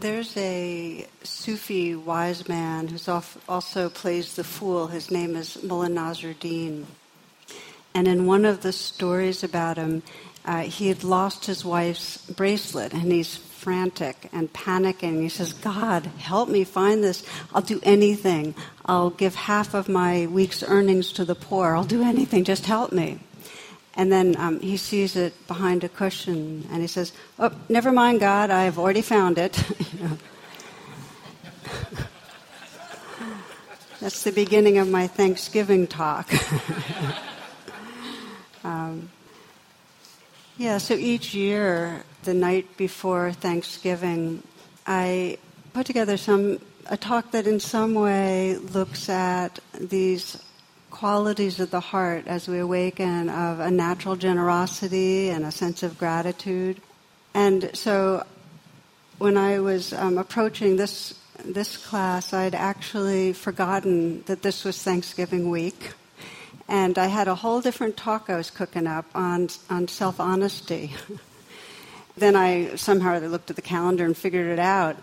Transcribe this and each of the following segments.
There's a Sufi wise man who also plays the fool. His name is Mullah Nasruddin. And in one of the stories about him, uh, he had lost his wife's bracelet and he's frantic and panicking. He says, God, help me find this. I'll do anything. I'll give half of my week's earnings to the poor. I'll do anything. Just help me. And then um, he sees it behind a cushion and he says, Oh, never mind, God, I've already found it. That's the beginning of my Thanksgiving talk. um, yeah, so each year, the night before Thanksgiving, I put together some a talk that in some way looks at these qualities of the heart as we awaken of a natural generosity and a sense of gratitude. And so when I was um, approaching this this class, I'd actually forgotten that this was Thanksgiving week. And I had a whole different talk I was cooking up on, on self honesty. then I somehow looked at the calendar and figured it out.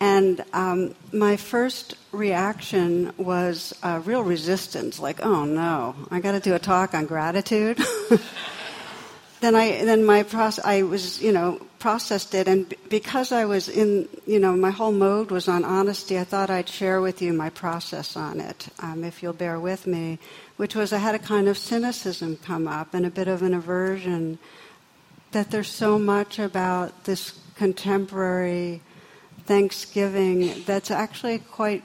And um, my first reaction was real resistance, like, oh no, I got to do a talk on gratitude. then I, then my process, I was, you know, processed it, and b- because I was in, you know, my whole mode was on honesty. I thought I'd share with you my process on it, um, if you'll bear with me. Which was I had a kind of cynicism come up and a bit of an aversion that there's so much about this contemporary Thanksgiving that's actually quite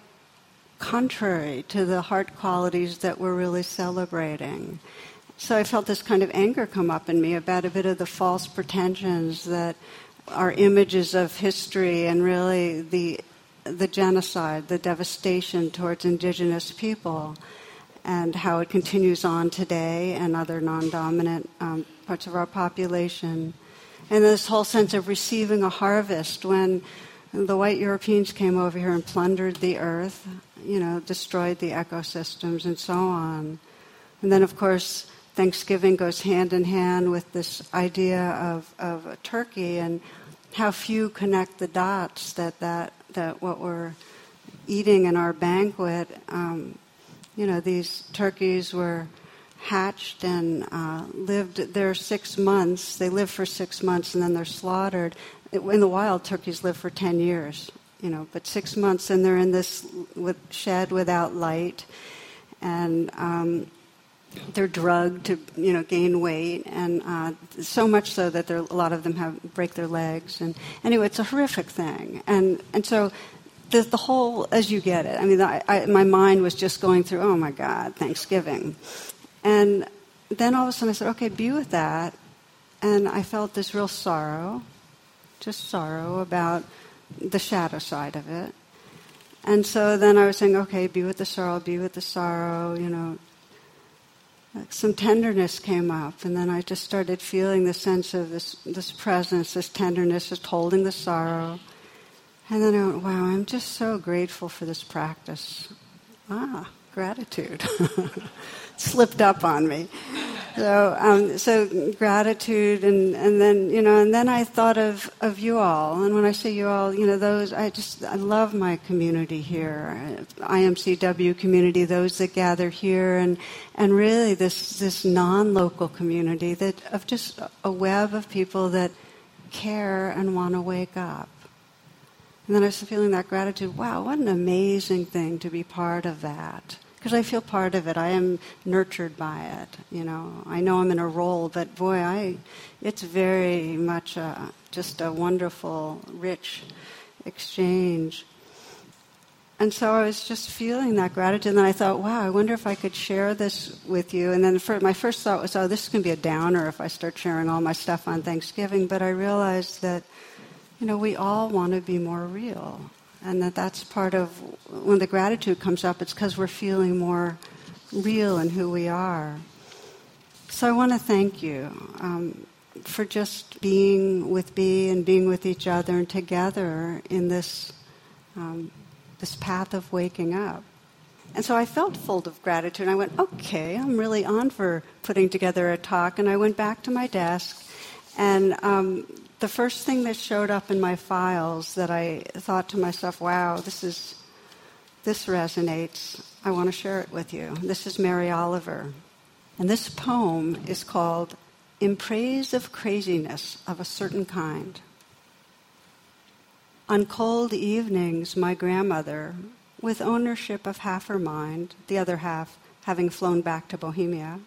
contrary to the heart qualities that we're really celebrating. So I felt this kind of anger come up in me about a bit of the false pretensions that are images of history and really the the genocide, the devastation towards indigenous people, and how it continues on today and other non-dominant um, parts of our population, and this whole sense of receiving a harvest when the white Europeans came over here and plundered the earth, you know, destroyed the ecosystems and so on. And then, of course, Thanksgiving goes hand in hand with this idea of, of turkey and how few connect the dots that, that, that what we're eating in our banquet, um, you know, these turkeys were hatched and uh, lived there six months. They live for six months and then they're slaughtered in the wild, turkeys live for 10 years, you know, but six months and they're in this shed without light, and um, they're drugged to, you know, gain weight, and uh, so much so that a lot of them have break their legs, and anyway, it's a horrific thing, and and so. The, the whole, as you get it, I mean, I, I, my mind was just going through, oh my God, Thanksgiving. And then all of a sudden I said, okay, be with that. And I felt this real sorrow just sorrow about the shadow side of it. And so then I was saying, okay, be with the sorrow, be with the sorrow, you know. some tenderness came up, and then I just started feeling the sense of this, this presence, this tenderness, just holding the sorrow. And then I went, wow, I'm just so grateful for this practice. Ah, gratitude. Slipped up on me. So, um, so gratitude, and, and then you know, and then I thought of, of you all. And when I say you all, you know, those I just I love my community here, IMCW community, those that gather here, and and really this this non-local community that of just a web of people that care and want to wake up. And then I was feeling that gratitude. Wow, what an amazing thing to be part of that because I feel part of it. I am nurtured by it. You know, I know I'm in a role, but boy, I, it's very much a, just a wonderful, rich exchange. And so I was just feeling that gratitude, and then I thought, wow, I wonder if I could share this with you. And then my first thought was, oh, this is going to be a downer if I start sharing all my stuff on Thanksgiving. But I realized that, you know, we all want to be more real. And that that's part of when the gratitude comes up, it's because we're feeling more real in who we are. So I want to thank you um, for just being with me and being with each other and together in this, um, this path of waking up. And so I felt full of gratitude. I went, okay, I'm really on for putting together a talk. And I went back to my desk. And um, the first thing that showed up in my files that I thought to myself, wow, this is this resonates. I want to share it with you. This is Mary Oliver. And this poem is called In Praise of Craziness of a Certain Kind. On cold evenings, my grandmother, with ownership of half her mind, the other half having flown back to Bohemia,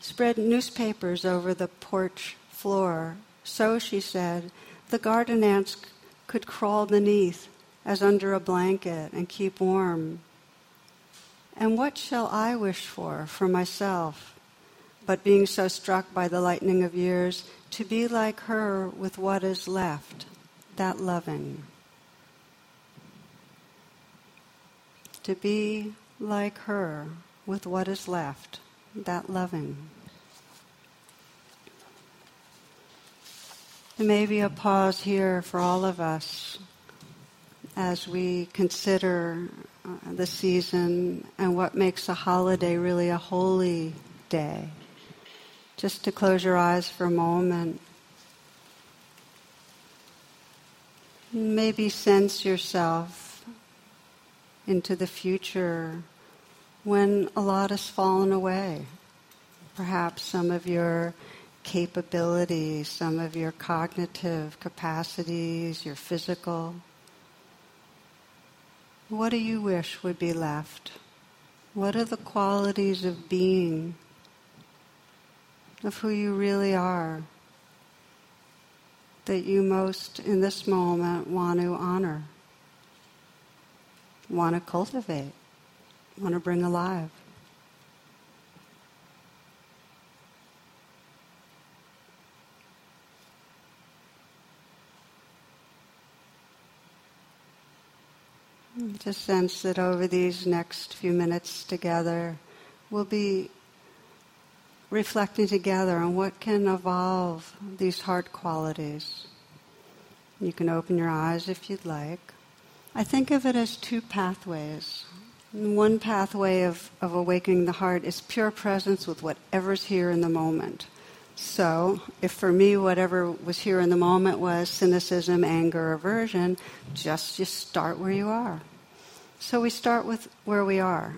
spread newspapers over the porch floor. So, she said, the garden ants could crawl beneath as under a blanket and keep warm. And what shall I wish for for myself, but being so struck by the lightning of years, to be like her with what is left, that loving. To be like her with what is left, that loving. There may be a pause here for all of us as we consider uh, the season and what makes a holiday really a holy day. Just to close your eyes for a moment. Maybe sense yourself into the future when a lot has fallen away. Perhaps some of your capabilities, some of your cognitive capacities, your physical. What do you wish would be left? What are the qualities of being, of who you really are, that you most in this moment want to honor, want to cultivate, want to bring alive? Just sense that over these next few minutes together, we'll be reflecting together on what can evolve these heart qualities. You can open your eyes if you'd like. I think of it as two pathways. One pathway of, of awakening the heart is pure presence with whatever's here in the moment. So, if for me whatever was here in the moment was cynicism, anger, aversion, just just start where you are. So we start with where we are.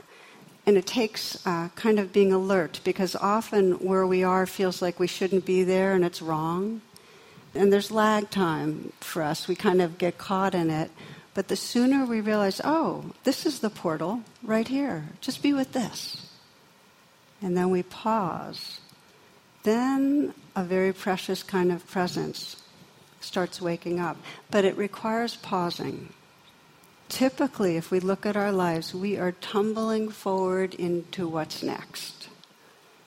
And it takes uh, kind of being alert because often where we are feels like we shouldn't be there and it's wrong. And there's lag time for us. We kind of get caught in it. But the sooner we realize, oh, this is the portal right here, just be with this. And then we pause then a very precious kind of presence starts waking up. But it requires pausing. Typically, if we look at our lives, we are tumbling forward into what's next.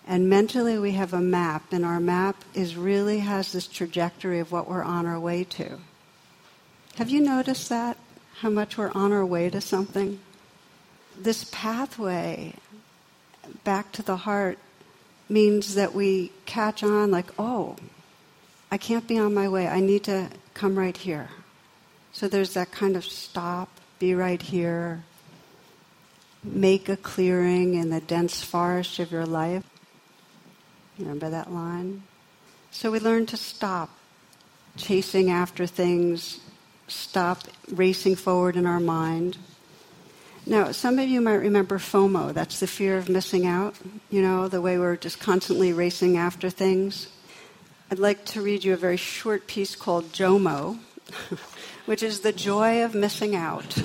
And mentally, we have a map, and our map is really has this trajectory of what we're on our way to. Have you noticed that? How much we're on our way to something? This pathway back to the heart means that we catch on like, oh, I can't be on my way. I need to come right here. So there's that kind of stop, be right here, make a clearing in the dense forest of your life. Remember that line? So we learn to stop chasing after things, stop racing forward in our mind, now, some of you might remember FOMO. That's the fear of missing out. You know, the way we're just constantly racing after things. I'd like to read you a very short piece called JOMO, which is the joy of missing out.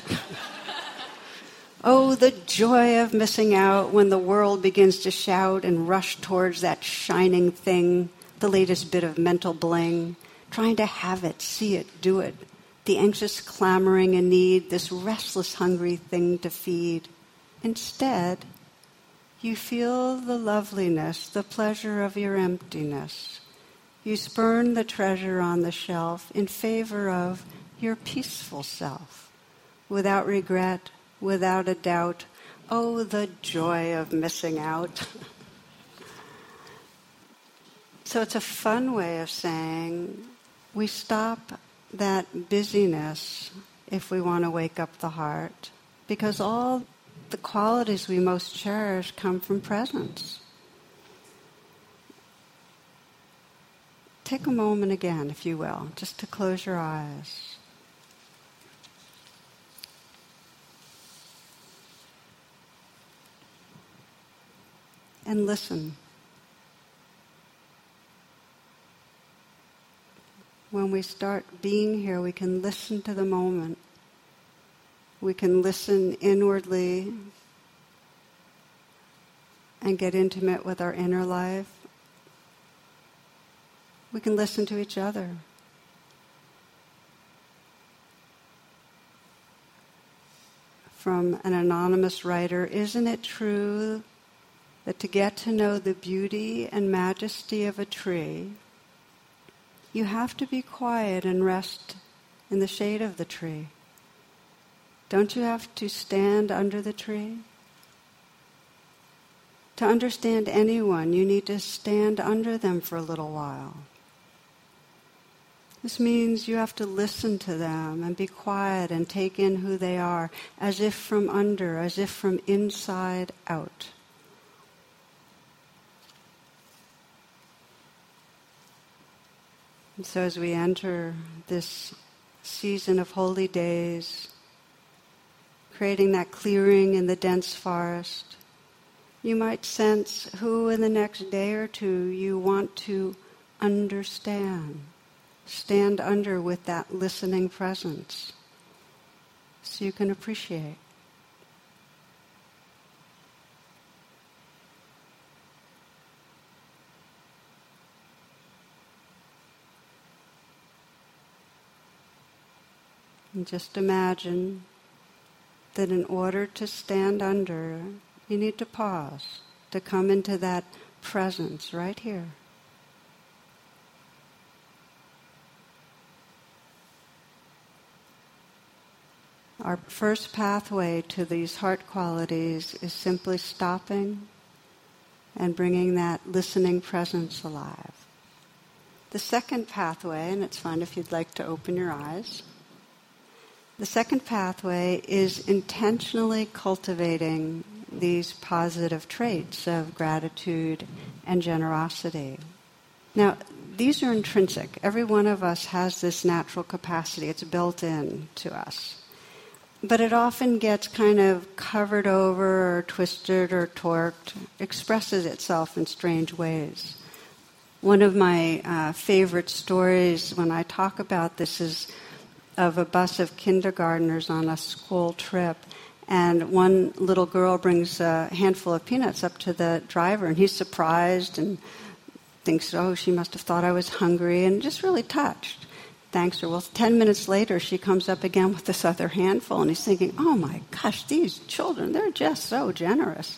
oh, the joy of missing out when the world begins to shout and rush towards that shining thing, the latest bit of mental bling, trying to have it, see it, do it, the anxious clamoring and need, this restless, hungry thing to feed. Instead, you feel the loveliness, the pleasure of your emptiness. You spurn the treasure on the shelf in favor of your peaceful self, without regret, without a doubt. Oh, the joy of missing out. so it's a fun way of saying we stop that busyness if we want to wake up the heart, because all the qualities we most cherish come from presence. Take a moment again, if you will, just to close your eyes. And listen. When we start being here, we can listen to the moment. We can listen inwardly and get intimate with our inner life. We can listen to each other. From an anonymous writer Isn't it true that to get to know the beauty and majesty of a tree, you have to be quiet and rest in the shade of the tree? Don't you have to stand under the tree? To understand anyone, you need to stand under them for a little while. This means you have to listen to them and be quiet and take in who they are as if from under, as if from inside out. So as we enter this season of holy days, creating that clearing in the dense forest, you might sense who in the next day or two you want to understand stand under with that listening presence so you can appreciate. And just imagine that in order to stand under, you need to pause, to come into that presence right here. Our first pathway to these heart qualities is simply stopping and bringing that listening presence alive. The second pathway, and it's fine if you'd like to open your eyes, the second pathway is intentionally cultivating these positive traits of gratitude and generosity. Now, these are intrinsic. Every one of us has this natural capacity, it's built in to us but it often gets kind of covered over or twisted or torqued, expresses itself in strange ways. One of my uh, favorite stories when I talk about this is of a bus of kindergartners on a school trip. And one little girl brings a handful of peanuts up to the driver, and he's surprised and thinks, oh, she must have thought I was hungry, and just really touched thanks her. Well, 10 minutes later, she comes up again with this other handful, and he's thinking, oh my gosh, these children, they're just so generous.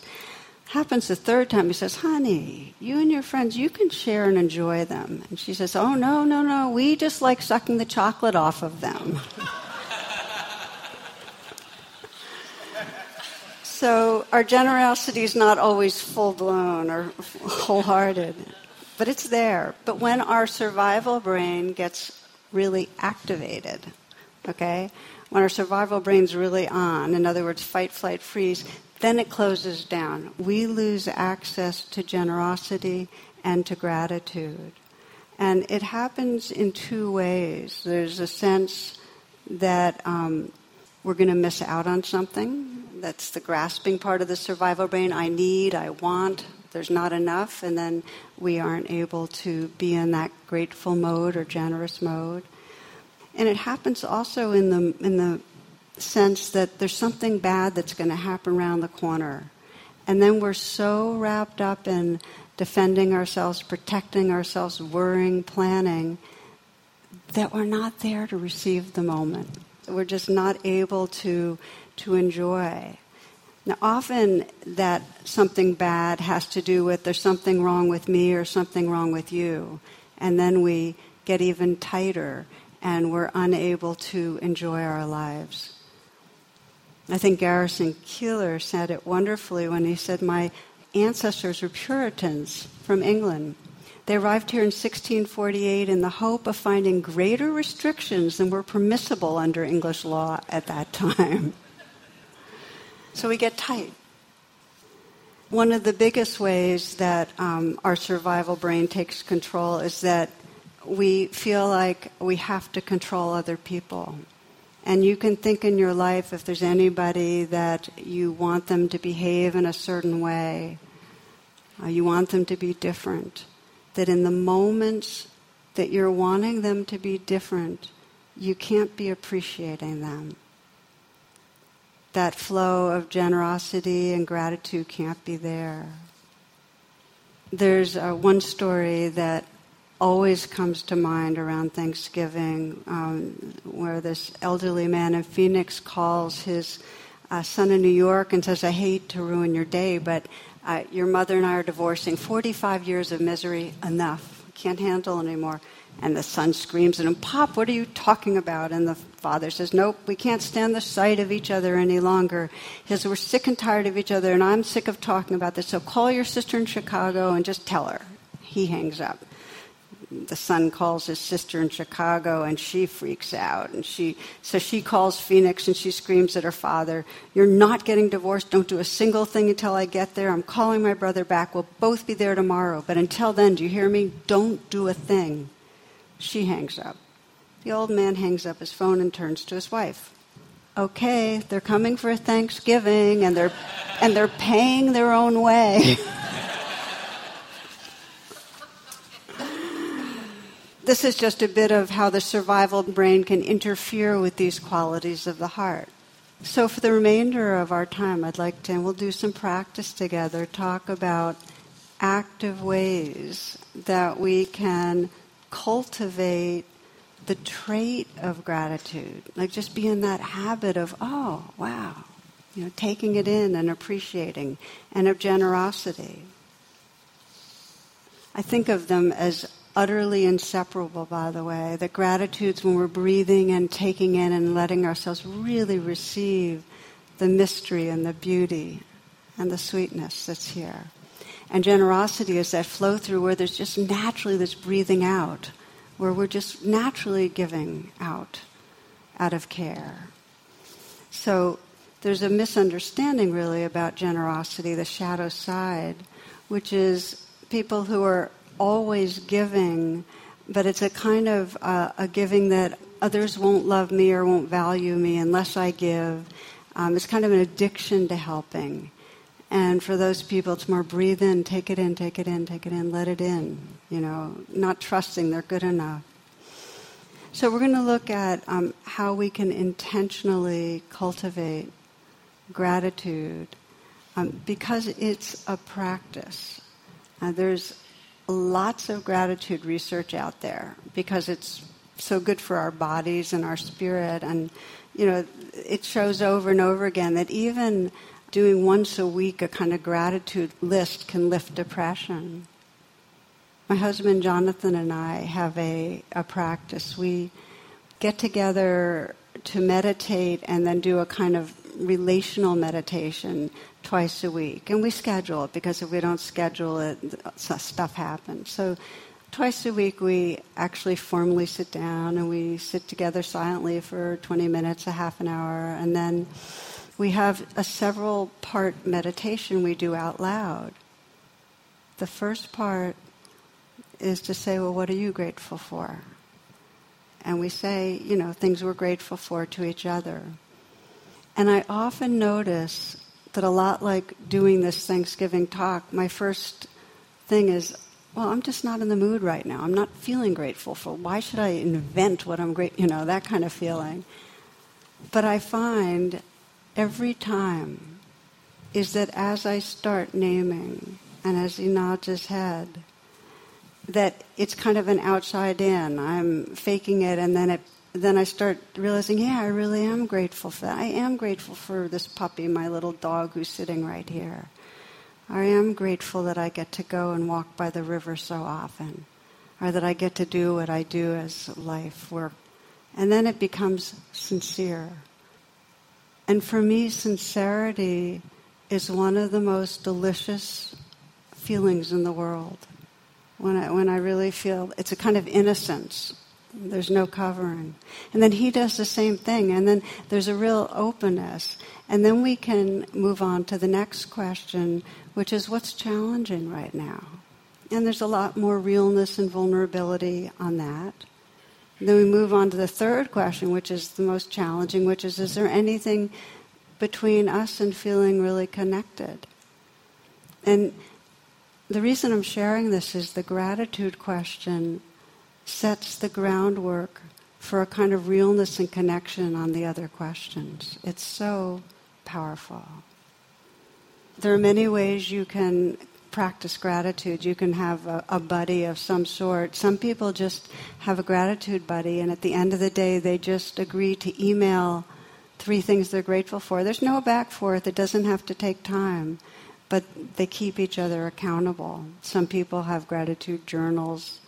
Happens the third time, he says, honey, you and your friends, you can share and enjoy them. And she says, oh, no, no, no, we just like sucking the chocolate off of them. so our generosity is not always full blown or wholehearted, but it's there. But when our survival brain gets really activated. Okay? When our survival brain's really on, in other words, fight, flight, freeze, then it closes down. We lose access to generosity and to gratitude. And it happens in two ways. There's a sense that um, we're going to miss out on something. That's the grasping part of the survival brain. I need, I want, there's not enough, and then we aren't able to be in that grateful mode or generous mode. And it happens also in the, in the sense that there's something bad that's going to happen around the corner. And then we're so wrapped up in defending ourselves, protecting ourselves, worrying, planning, that we're not there to receive the moment. We're just not able to, to enjoy. Now, often that something bad has to do with there's something wrong with me or something wrong with you. And then we get even tighter and we're unable to enjoy our lives. I think Garrison Keillor said it wonderfully when he said, My ancestors were Puritans from England. They arrived here in 1648 in the hope of finding greater restrictions than were permissible under English law at that time. so we get tight. One of the biggest ways that um, our survival brain takes control is that we feel like we have to control other people. And you can think in your life if there's anybody that you want them to behave in a certain way, uh, you want them to be different that in the moments that you're wanting them to be different, you can't be appreciating them. That flow of generosity and gratitude can't be there. There's uh, one story that always comes to mind around Thanksgiving um, where this elderly man in Phoenix calls his uh, son in New York and says, I hate to ruin your day, but uh, your mother and I are divorcing. 45 years of misery, enough. Can't handle anymore. And the son screams at him, Pop, what are you talking about? And the father says, Nope, we can't stand the sight of each other any longer. He says, We're sick and tired of each other, and I'm sick of talking about this. So call your sister in Chicago and just tell her. He hangs up the son calls his sister in Chicago and she freaks out. And she, so she calls Phoenix and she screams at her father, You're not getting divorced. Don't do a single thing until I get there. I'm calling my brother back. We'll both be there tomorrow. But until then, do you hear me? Don't do a thing. She hangs up. The old man hangs up his phone and turns to his wife. Okay, they're coming for Thanksgiving and they're, and they're paying their own way. this is just a bit of how the survival brain can interfere with these qualities of the heart. So, for the remainder of our time, I'd like to, and we'll do some practice together, talk about active ways that we can cultivate the trait of gratitude. Like just be in that habit of, oh, wow, you know, taking it in and appreciating, and of generosity. I think of them as utterly inseparable, by the way. That gratitude's when we're breathing and taking in and letting ourselves really receive the mystery and the beauty and the sweetness that's here. And generosity is that flow through where there's just naturally this breathing out, where we're just naturally giving out out of care. So there's a misunderstanding really about generosity, the shadow side, which is people who are always giving, but it's a kind of uh, a giving that others won't love me or won't value me unless I give. Um, it's kind of an addiction to helping. And for those people, it's more breathe in, take it in, take it in, take it in, let it in. You know, not trusting they're good enough. So we're going to look at um, how we can intentionally cultivate gratitude um, because it's a practice. Uh, there's lots of gratitude research out there because it's so good for our bodies and our spirit. And, you know, it shows over and over again that even doing once a week a kind of gratitude list can lift depression. My husband Jonathan and I have a, a practice. We get together to meditate and then do a kind of relational meditation twice a week. And we schedule it because if we don't schedule it, stuff happens. So twice a week we actually formally sit down and we sit together silently for 20 minutes, a half an hour, and then we have a several part meditation we do out loud. The first part is to say, well, what are you grateful for? And we say, you know, things we're grateful for to each other. And I often notice that a lot like doing this Thanksgiving talk, my first thing is, well, I'm just not in the mood right now. I'm not feeling grateful for. Why should I invent what I'm great? You know, that kind of feeling. But I find every time is that as I start naming, and as he nods his head, that it's kind of an outside in. I'm faking it, and then it then I start realizing, yeah, I really am grateful for that. I am grateful for this puppy, my little dog who's sitting right here. I am grateful that I get to go and walk by the river so often, or that I get to do what I do as life work. And then it becomes sincere. And for me, sincerity is one of the most delicious feelings in the world. When I, when I really feel it's a kind of innocence. There's no covering. And then he does the same thing. And then there's a real openness. And then we can move on to the next question, which is what's challenging right now? And there's a lot more realness and vulnerability on that. And then we move on to the third question, which is the most challenging, which is is there anything between us and feeling really connected? And the reason I'm sharing this is the gratitude question sets the groundwork for a kind of realness and connection on the other questions. It's so powerful. There are many ways you can practice gratitude. You can have a, a, buddy of some sort. Some people just have a gratitude buddy, and at the end of the day, they just agree to email three things they're grateful for. There's no back forth, it doesn't have to take time, but they keep each other accountable. Some people have gratitude journals,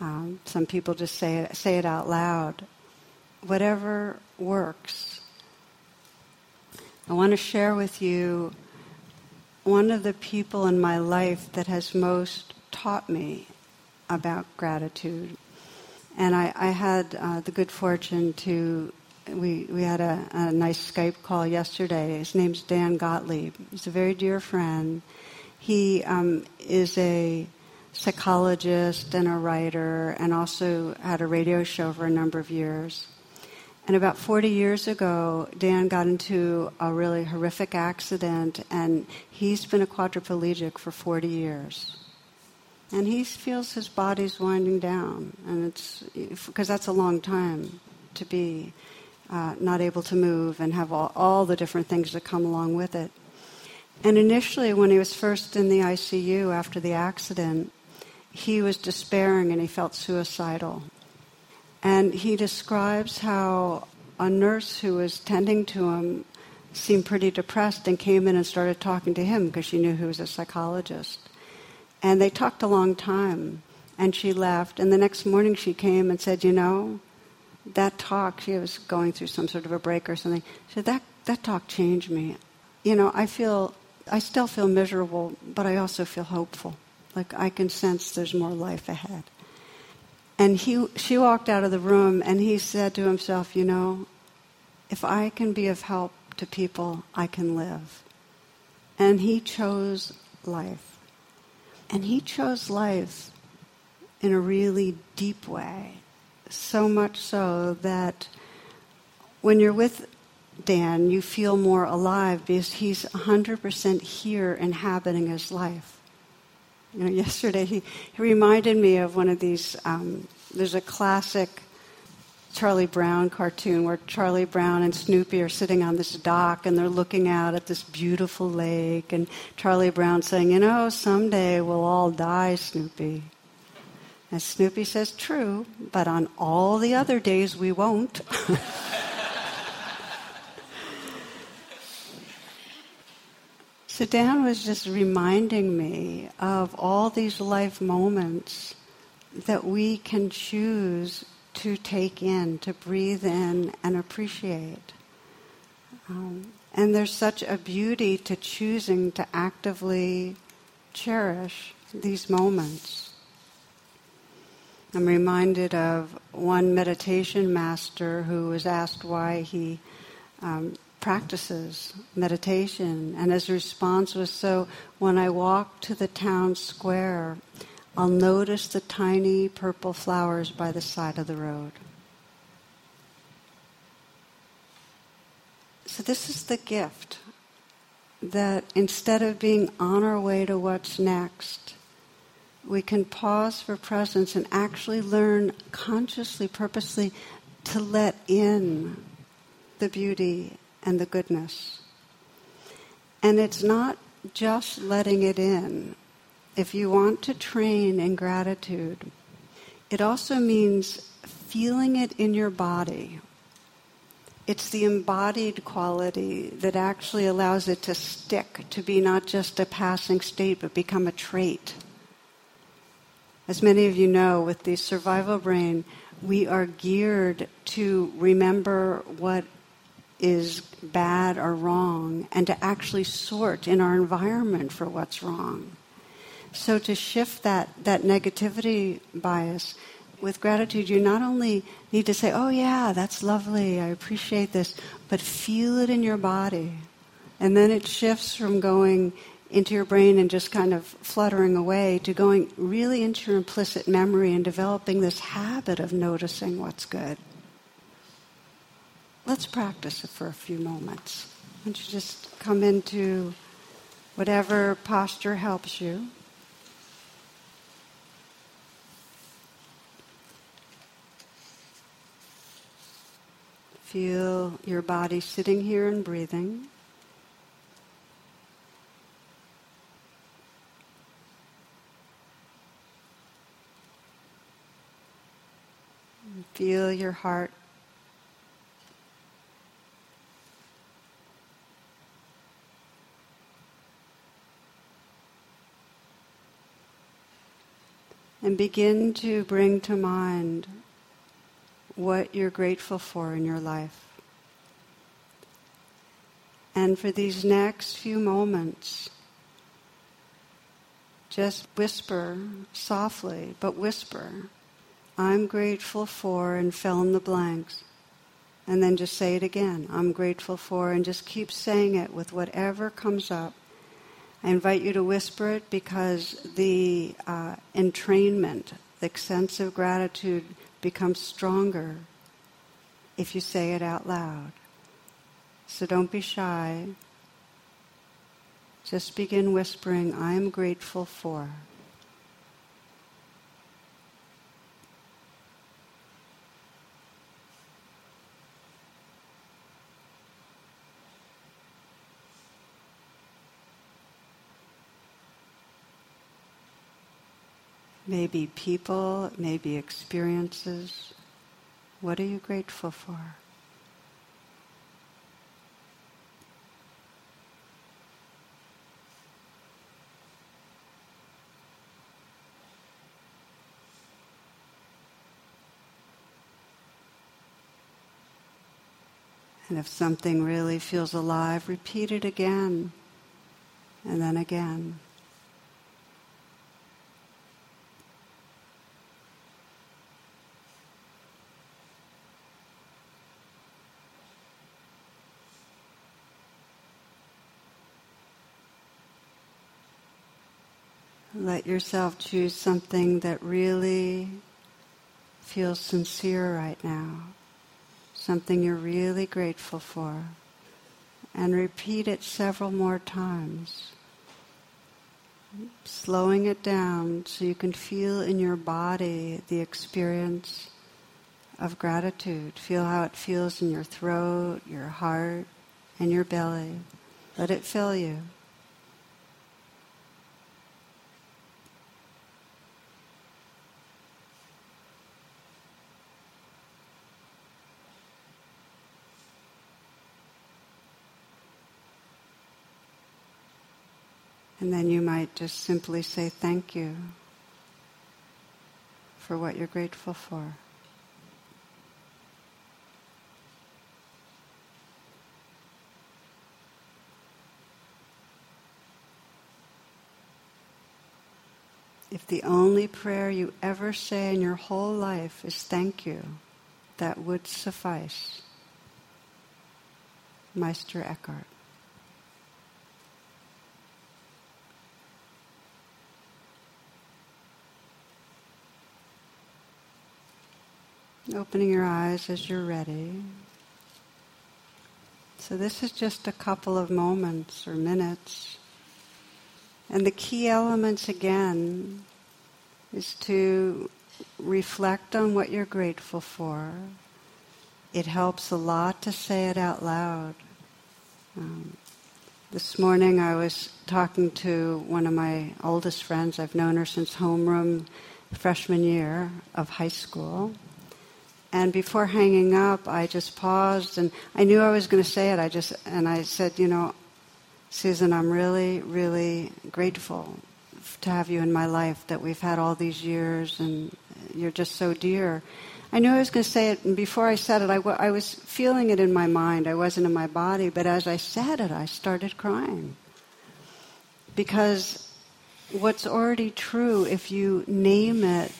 um, some people just say it, say it out loud. Whatever works. I want to share with you one of the people in my life that has most taught me about gratitude. And I, I had uh, the good fortune to, we, we had a, a nice Skype call yesterday. His name's Dan Gottlieb. He's a very dear friend. He um, is a psychologist and a writer and also had a radio show for a number of years. And about 40 years ago, Dan got into a really horrific accident, and he's been a quadriplegic for 40 years. And he feels his body's winding down, and it's because that's a long time to be uh, not able to move and have all, all the different things that come along with it. And initially, when he was first in the ICU after the accident, he was despairing and he felt suicidal. And he describes how a nurse who was tending to him seemed pretty depressed and came in and started talking to him because she knew he was a psychologist. And they talked a long time. And she left. And the next morning she came and said, You know, that talk, she was going through some sort of a break or something. She said, That, that talk changed me. You know, I feel, I still feel miserable, but I also feel hopeful. Like I can sense there's more life ahead. And he, she walked out of the room and he said to himself, You know, if I can be of help to people, I can live. And he chose life. And he chose life in a really deep way. So much so that when you're with Dan, you feel more alive because he's 100% here inhabiting his life. You know, yesterday he, he reminded me of one of these. Um, there's a classic Charlie Brown cartoon where Charlie Brown and Snoopy are sitting on this dock and they're looking out at this beautiful lake, and Charlie Brown saying, "You know, someday we'll all die, Snoopy." And Snoopy says, "True, but on all the other days we won't." So Dan was just reminding me of all these life moments that we can choose to take in, to breathe in and appreciate. Um, and there's such a beauty to choosing to actively cherish these moments. I'm reminded of one meditation master who was asked why he um, practices meditation. And his response was so when I walk to the town square, I'll notice the tiny purple flowers by the side of the road. So, this is the gift that instead of being on our way to what's next, we can pause for presence and actually learn consciously, purposely to let in the beauty and the goodness. And it's not just letting it in. If you want to train in gratitude, it also means feeling it in your body. It's the embodied quality that actually allows it to stick, to be not just a passing state, but become a trait. As many of you know, with the survival brain, we are geared to remember what is bad or wrong and to actually sort in our environment for what's wrong. So to shift that, that negativity bias with gratitude, you not only need to say, oh yeah, that's lovely, I appreciate this, but feel it in your body. And then it shifts from going into your brain and just kind of fluttering away to going really into your implicit memory and developing this habit of noticing what's good. Let's practice it for a few moments. Why don't you just come into whatever posture helps you. Feel your body sitting here and breathing. Feel your heart and begin to bring to mind what you're grateful for in your life. And for these next few moments, just whisper softly, but whisper, I'm grateful for, and fill in the blanks. And then just say it again, I'm grateful for, and just keep saying it with whatever comes up. I invite you to whisper it because the uh, entrainment, the sense of gratitude becomes stronger if you say it out loud. So don't be shy. Just begin whispering, I am grateful for. Maybe people, maybe experiences. What are you grateful for? And if something really feels alive, repeat it again and then again. Let yourself choose something that really feels sincere right now, something you're really grateful for, and repeat it several more times. Slowing it down so you can feel in your body the experience of gratitude. Feel how it feels in your throat, your heart, and your belly. Let it fill you. And then you might just simply say thank you for what you're grateful for. If the only prayer you ever say in your whole life is thank you, that would suffice. Meister Eckhart. Opening your eyes as you're ready. So, this is just a couple of moments or minutes. And the key elements again is to reflect on what you're grateful for. It helps a lot to say it out loud. Um, this morning I was talking to one of my oldest friends. I've known her since homeroom freshman year of high school. And before hanging up, I just paused and I knew I was going to say it. I just, and I said, you know, Susan, I'm really, really grateful to have you in my life, that we've had all these years and you're just so dear. I knew I was going to say it, and before I said it, I, w- I was feeling it in my mind. I wasn't in my body, but as I said it, I started crying. Because what's already true, if you name it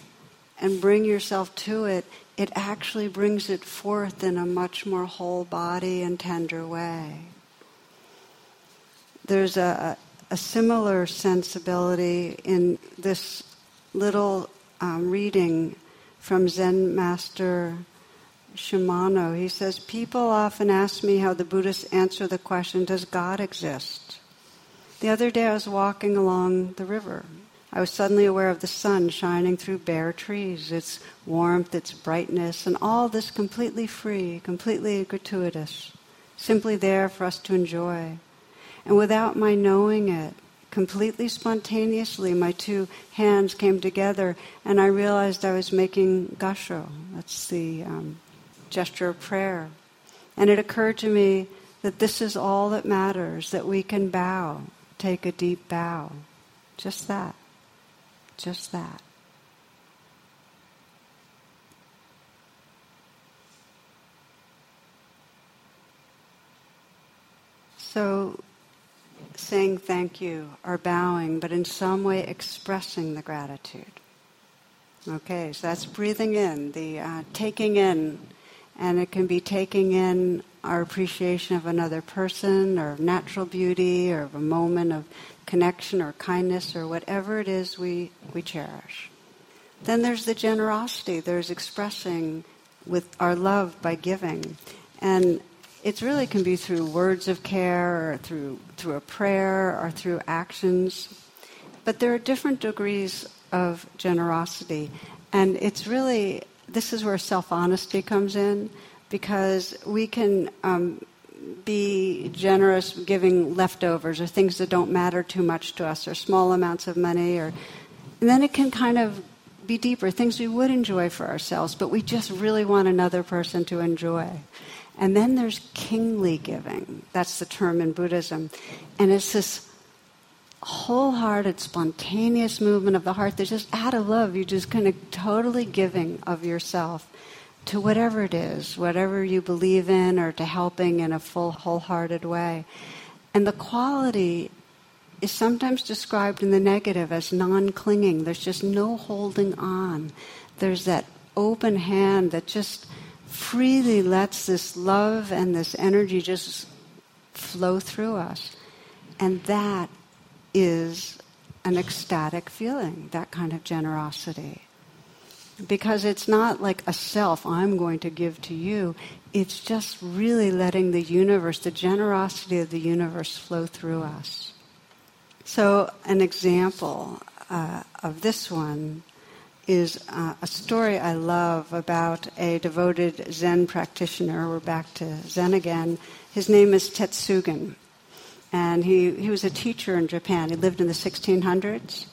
and bring yourself to it, it actually brings it forth in a much more whole body and tender way. There's a, a similar sensibility in this little um, reading from Zen Master Shimano. He says, People often ask me how the Buddhists answer the question, Does God exist? The other day I was walking along the river. I was suddenly aware of the sun shining through bare trees, its warmth, its brightness, and all this completely free, completely gratuitous, simply there for us to enjoy. And without my knowing it, completely spontaneously, my two hands came together, and I realized I was making gasho. That's the um, gesture of prayer. And it occurred to me that this is all that matters, that we can bow, take a deep bow. Just that. Just that. So saying thank you or bowing, but in some way expressing the gratitude. Okay, so that's breathing in, the uh, taking in, and it can be taking in our appreciation of another person or natural beauty or a moment of connection or kindness or whatever it is we, we cherish. Then there's the generosity, there's expressing with our love by giving. And it really can be through words of care or through, through a prayer or through actions. But there are different degrees of generosity. And it's really, this is where self honesty comes in because we can um, be generous giving leftovers or things that don't matter too much to us or small amounts of money or and then it can kind of be deeper things we would enjoy for ourselves but we just really want another person to enjoy and then there's kingly giving. That's the term in Buddhism. And it's this wholehearted, spontaneous movement of the heart that's just out of love. You're just kind of totally giving of yourself to whatever it is, whatever you believe in, or to helping in a full, wholehearted way. And the quality is sometimes described in the negative as non clinging. There's just no holding on. There's that open hand that just freely lets this love and this energy just flow through us. And that is an ecstatic feeling, that kind of generosity. Because it's not like a self, I'm going to give to you. It's just really letting the universe, the generosity of the universe, flow through us. So, an example uh, of this one is uh, a story I love about a devoted Zen practitioner. We're back to Zen again. His name is Tetsugen. And he, he was a teacher in Japan. He lived in the 1600s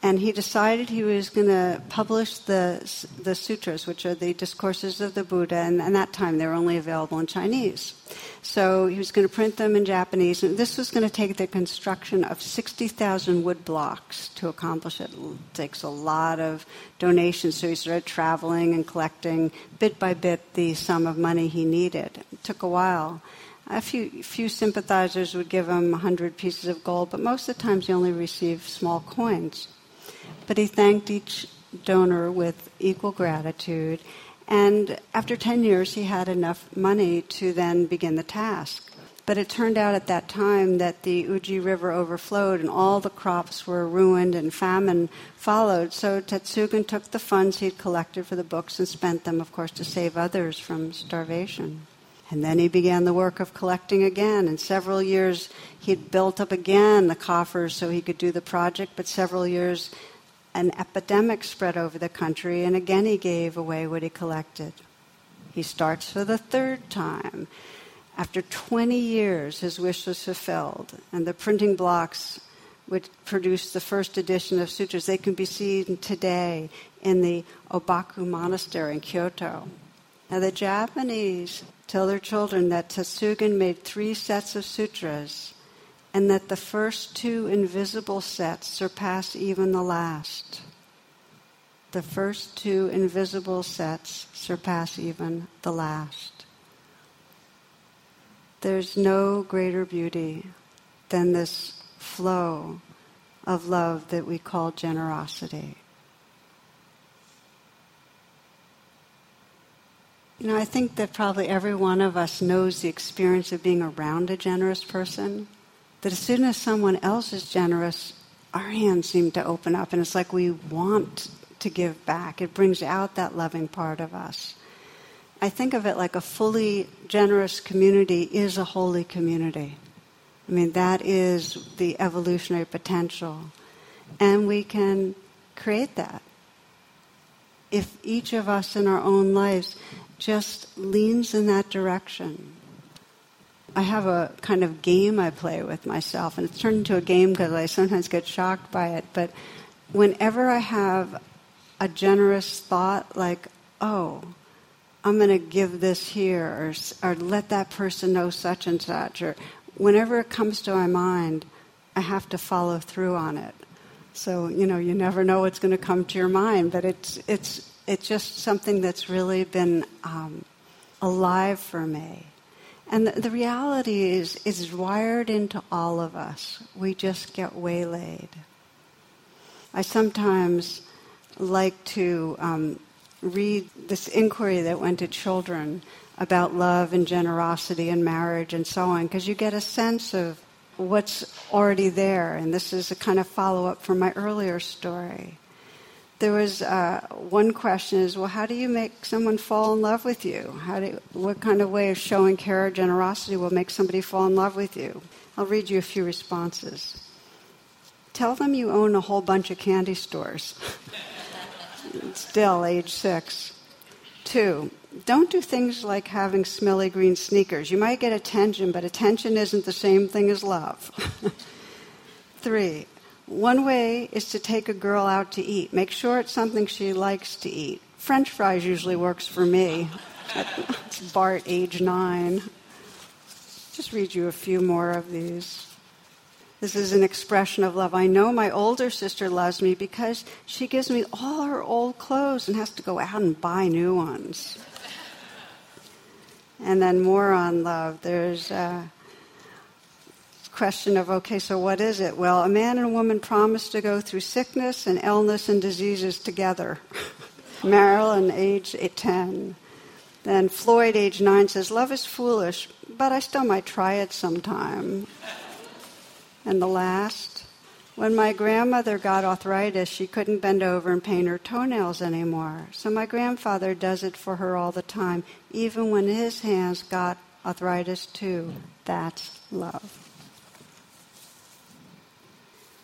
and he decided he was going to publish the, the sutras, which are the discourses of the Buddha, and at that time they were only available in Chinese. So he was going to print them in Japanese, and this was going to take the construction of 60,000 wood blocks to accomplish it. It takes a lot of donations, so he started traveling and collecting bit by bit the sum of money he needed. It took a while. A few, few sympathizers would give him 100 pieces of gold, but most of the times he only received small coins. But he thanked each donor with equal gratitude. And after 10 years, he had enough money to then begin the task. But it turned out at that time that the Uji River overflowed and all the crops were ruined and famine followed. So Tetsugen took the funds he'd collected for the books and spent them, of course, to save others from starvation. And then he began the work of collecting again. In several years, he'd built up again the coffers so he could do the project, but several years an epidemic spread over the country, and again he gave away what he collected. He starts for the third time. After 20 years, his wish was fulfilled, and the printing blocks which produced the first edition of sutras, they can be seen today in the Obaku Monastery in Kyoto. Now, the Japanese tell their children that Tetsugen made three sets of sutras and that the first two invisible sets surpass even the last. The first two invisible sets surpass even the last. There's no greater beauty than this flow of love that we call generosity. You know, I think that probably every one of us knows the experience of being around a generous person. That as soon as someone else is generous, our hands seem to open up, and it's like we want to give back. It brings out that loving part of us. I think of it like a fully generous community is a holy community. I mean, that is the evolutionary potential. And we can create that. If each of us in our own lives just leans in that direction. I have a kind of game I play with myself, and it's turned into a game because I sometimes get shocked by it. But whenever I have a generous thought, like, oh, I'm going to give this here, or, or let that person know such and such, or whenever it comes to my mind, I have to follow through on it. So, you know, you never know what's going to come to your mind, but it's, it's it's just something that's really been um, alive for me. And the, the reality is, is wired into all of us. We just get waylaid. I sometimes like to um, read this inquiry that went to children about love and generosity and marriage and so on, because you get a sense of what's already there. And this is a kind of follow up from my earlier story there was uh, one question is well how do you make someone fall in love with you? How do what kind of way of showing care or generosity will make somebody fall in love with you? I'll read you a few responses. Tell them you own a whole bunch of candy stores. Still age six. Two don't do things like having smelly green sneakers. You might get attention but attention isn't the same thing as love. Three one way is to take a girl out to eat. Make sure it's something she likes to eat. French fries usually works for me. It's Bart, age nine. Just read you a few more of these. This is an expression of love. I know my older sister loves me because she gives me all her old clothes and has to go out and buy new ones. And then more on love. There's uh, question of okay, so what is it? Well, a man and a woman promise to go through sickness and illness and diseases together. Marilyn, age 10. Then Floyd, age 9, says, Love is foolish, but I still might try it sometime. And the last, when my grandmother got arthritis, she couldn't bend over and paint her toenails anymore. So my grandfather does it for her all the time, even when his hands got arthritis too. That's love.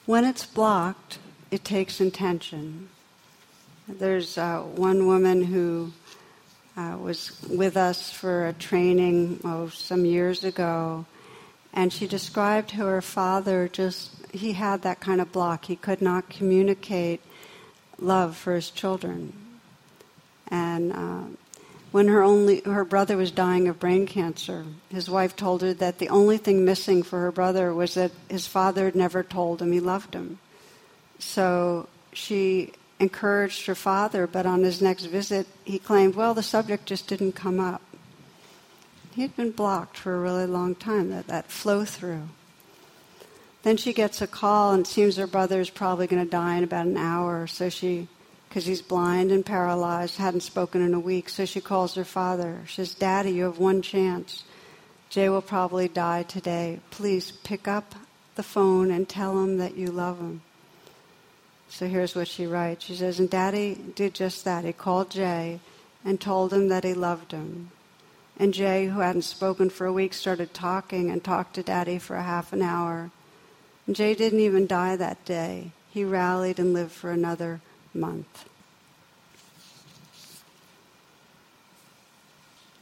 When it's blocked, it takes intention. There's uh, one woman who uh, was with us for a training oh, some years ago, and she described how her father just, he had that kind of block. He could not communicate love for his children. And uh, when her only her brother was dying of brain cancer. His wife told her that the only thing missing for her brother was that his father had never told him he loved him. So she encouraged her father, but on his next visit, he claimed, well, the subject just didn't come up. He had been blocked for a really long time, that, that flow through. Then she gets a call, and seems her brother is probably going to die in about an hour, so she because he's blind and paralyzed, hadn't spoken in a week. So she calls her father. She says, Daddy, you have one chance. Jay will probably die today. Please pick up the phone and tell him that you love him. So here's what she writes. She says, and Daddy did just that. He called Jay and told him that he loved him. And Jay, who hadn't spoken for a week, started talking and talked to Daddy for a half an hour. And Jay didn't even die that day. He rallied and lived for another month.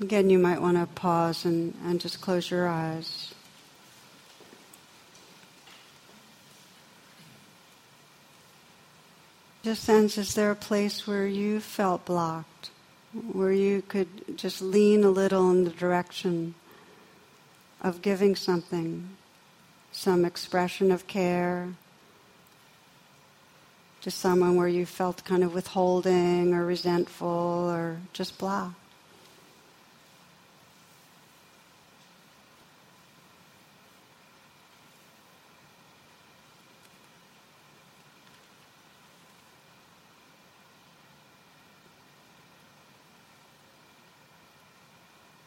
Again, you might want to pause and, and just close your eyes. Just sense is there a place where you felt blocked, where you could just lean a little in the direction of giving something, some expression of care, Just someone where you felt kind of withholding or resentful or just blah.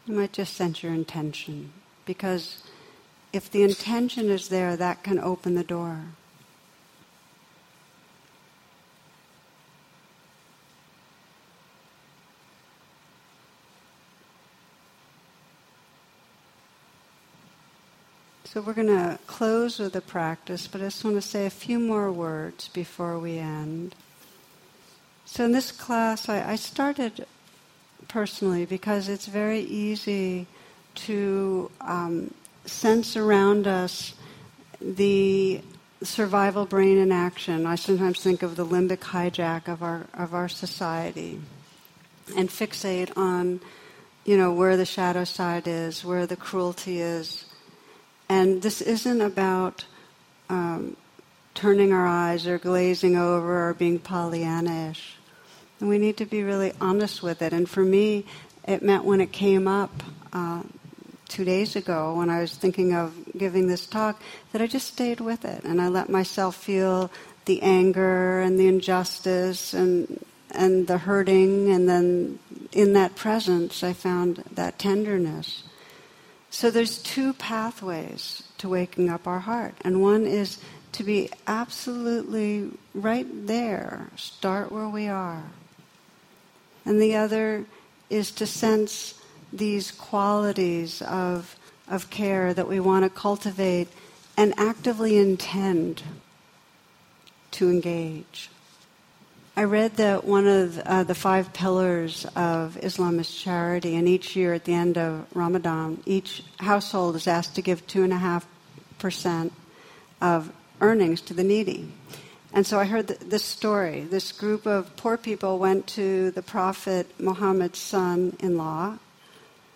You might just sense your intention because if the intention is there, that can open the door. So we're going to close with the practice, but I just want to say a few more words before we end. So in this class, I, I started personally because it's very easy to um, sense around us the survival brain in action. I sometimes think of the limbic hijack of our of our society, and fixate on, you know, where the shadow side is, where the cruelty is, and this isn't about um, turning our eyes or glazing over or being Pollyannish. And we need to be really honest with it. And for me, it meant when it came up. Uh, two days ago when I was thinking of giving this talk that I just stayed with it and I let myself feel the anger and the injustice and and the hurting and then in that presence I found that tenderness. So there's two pathways to waking up our heart and one is to be absolutely right there, start where we are. And the other is to sense these qualities of, of care that we want to cultivate and actively intend to engage. I read that one of uh, the five pillars of Islam is charity, and each year at the end of Ramadan, each household is asked to give two and a half percent of earnings to the needy. And so I heard this story. This group of poor people went to the Prophet Muhammad's son in law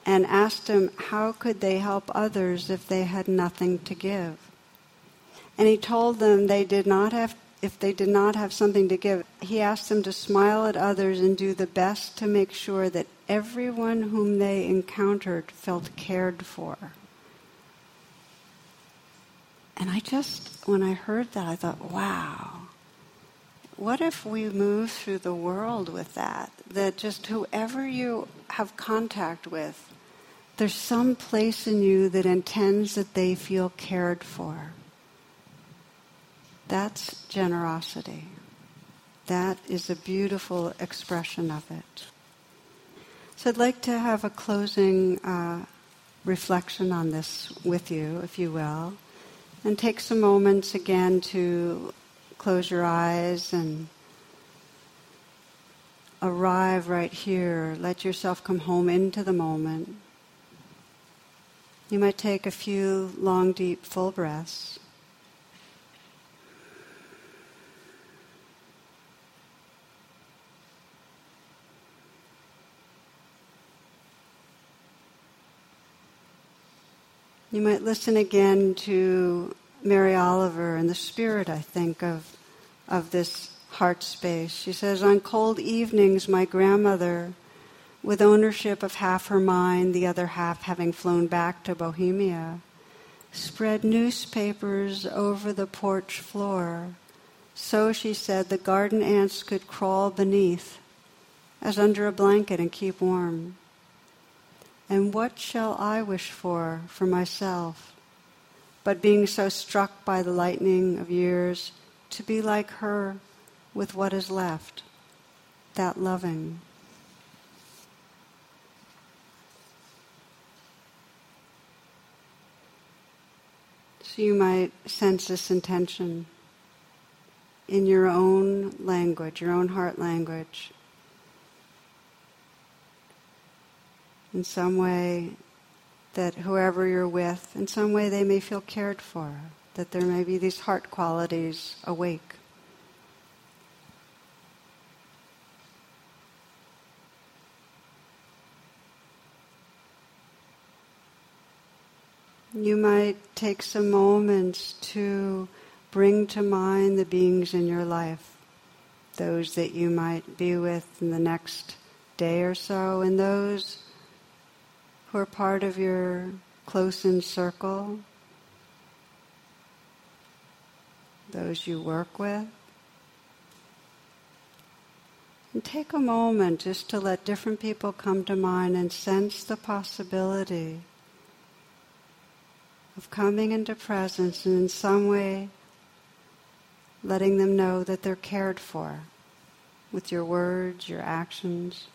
and asked him how could they help others if they had nothing to give. And he told them they did not have if they did not have something to give, he asked them to smile at others and do the best to make sure that everyone whom they encountered felt cared for. And I just, when I heard that, I thought, wow, what if we move through the world with that? That just whoever you have contact with, there's some place in you that intends that they feel cared for. That's generosity. That is a beautiful expression of it. So I'd like to have a closing uh, reflection on this with you, if you will, and take some moments again to close your eyes and arrive right here. Let yourself come home into the moment. You might take a few long, deep, full breaths. You might listen again to Mary Oliver and the spirit, I think, of, of this heart space. She says, On cold evenings, my grandmother with ownership of half her mind, the other half having flown back to Bohemia, spread newspapers over the porch floor. So, she said, the garden ants could crawl beneath, as under a blanket, and keep warm. And what shall I wish for for myself? But being so struck by the lightning of years, to be like her with what is left, that loving. So you might sense this intention in your own language, your own heart language. In some way that whoever you're with, in some way they may feel cared for, that there may be these heart qualities awake. You might take some moments to bring to mind the beings in your life those that you might be with in the next day or so, and those who are part of your close in circle, those you work with. And take a moment just to let different people come to mind and sense the possibility of coming into presence and in some way letting them know that they're cared for with your words, your actions.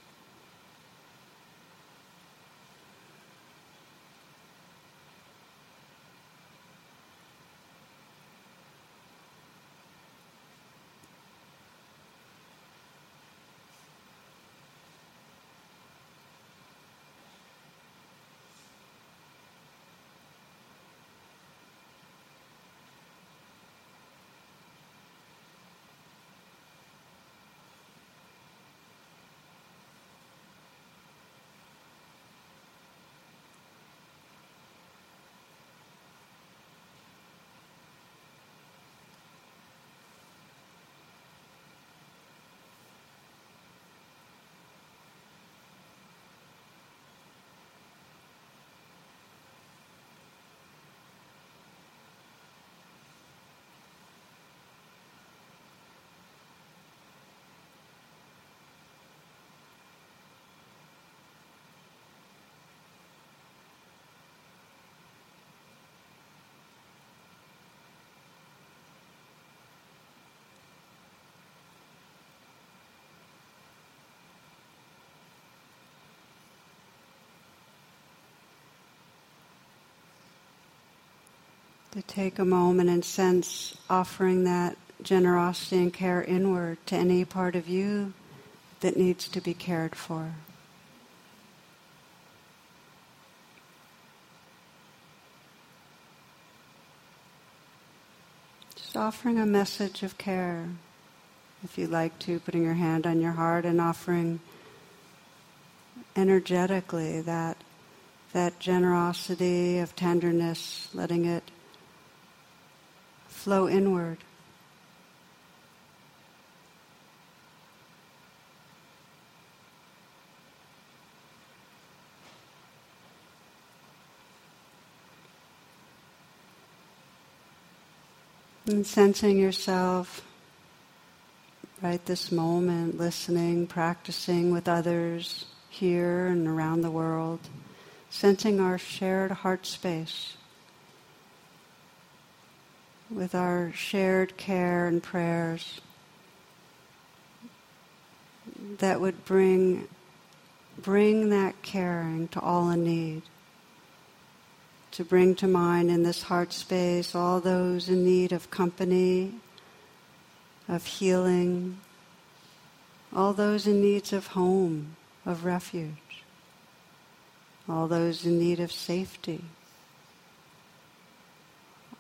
To take a moment and sense offering that generosity and care inward to any part of you that needs to be cared for. Just offering a message of care. If you like to, putting your hand on your heart and offering energetically that that generosity of tenderness, letting it flow inward. And sensing yourself right this moment, listening, practicing with others here and around the world, sensing our shared heart space with our shared care and prayers that would bring bring that caring to all in need to bring to mind in this heart space all those in need of company of healing all those in need of home of refuge all those in need of safety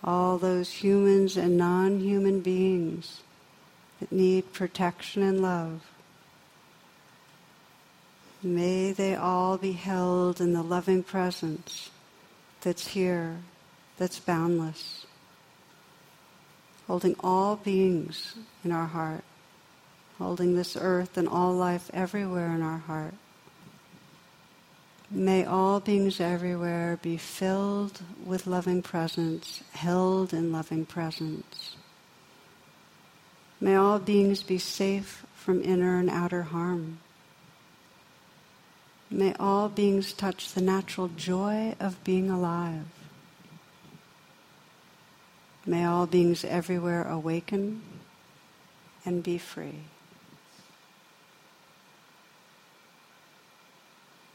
all those humans and non human beings that need protection and love. May they all be held in the loving presence that's here, that's boundless, holding all beings in our heart, holding this earth and all life everywhere in our heart. May all beings everywhere be filled with loving presence, held in loving presence. May all beings be safe from inner and outer harm. May all beings touch the natural joy of being alive. May all beings everywhere awaken and be free.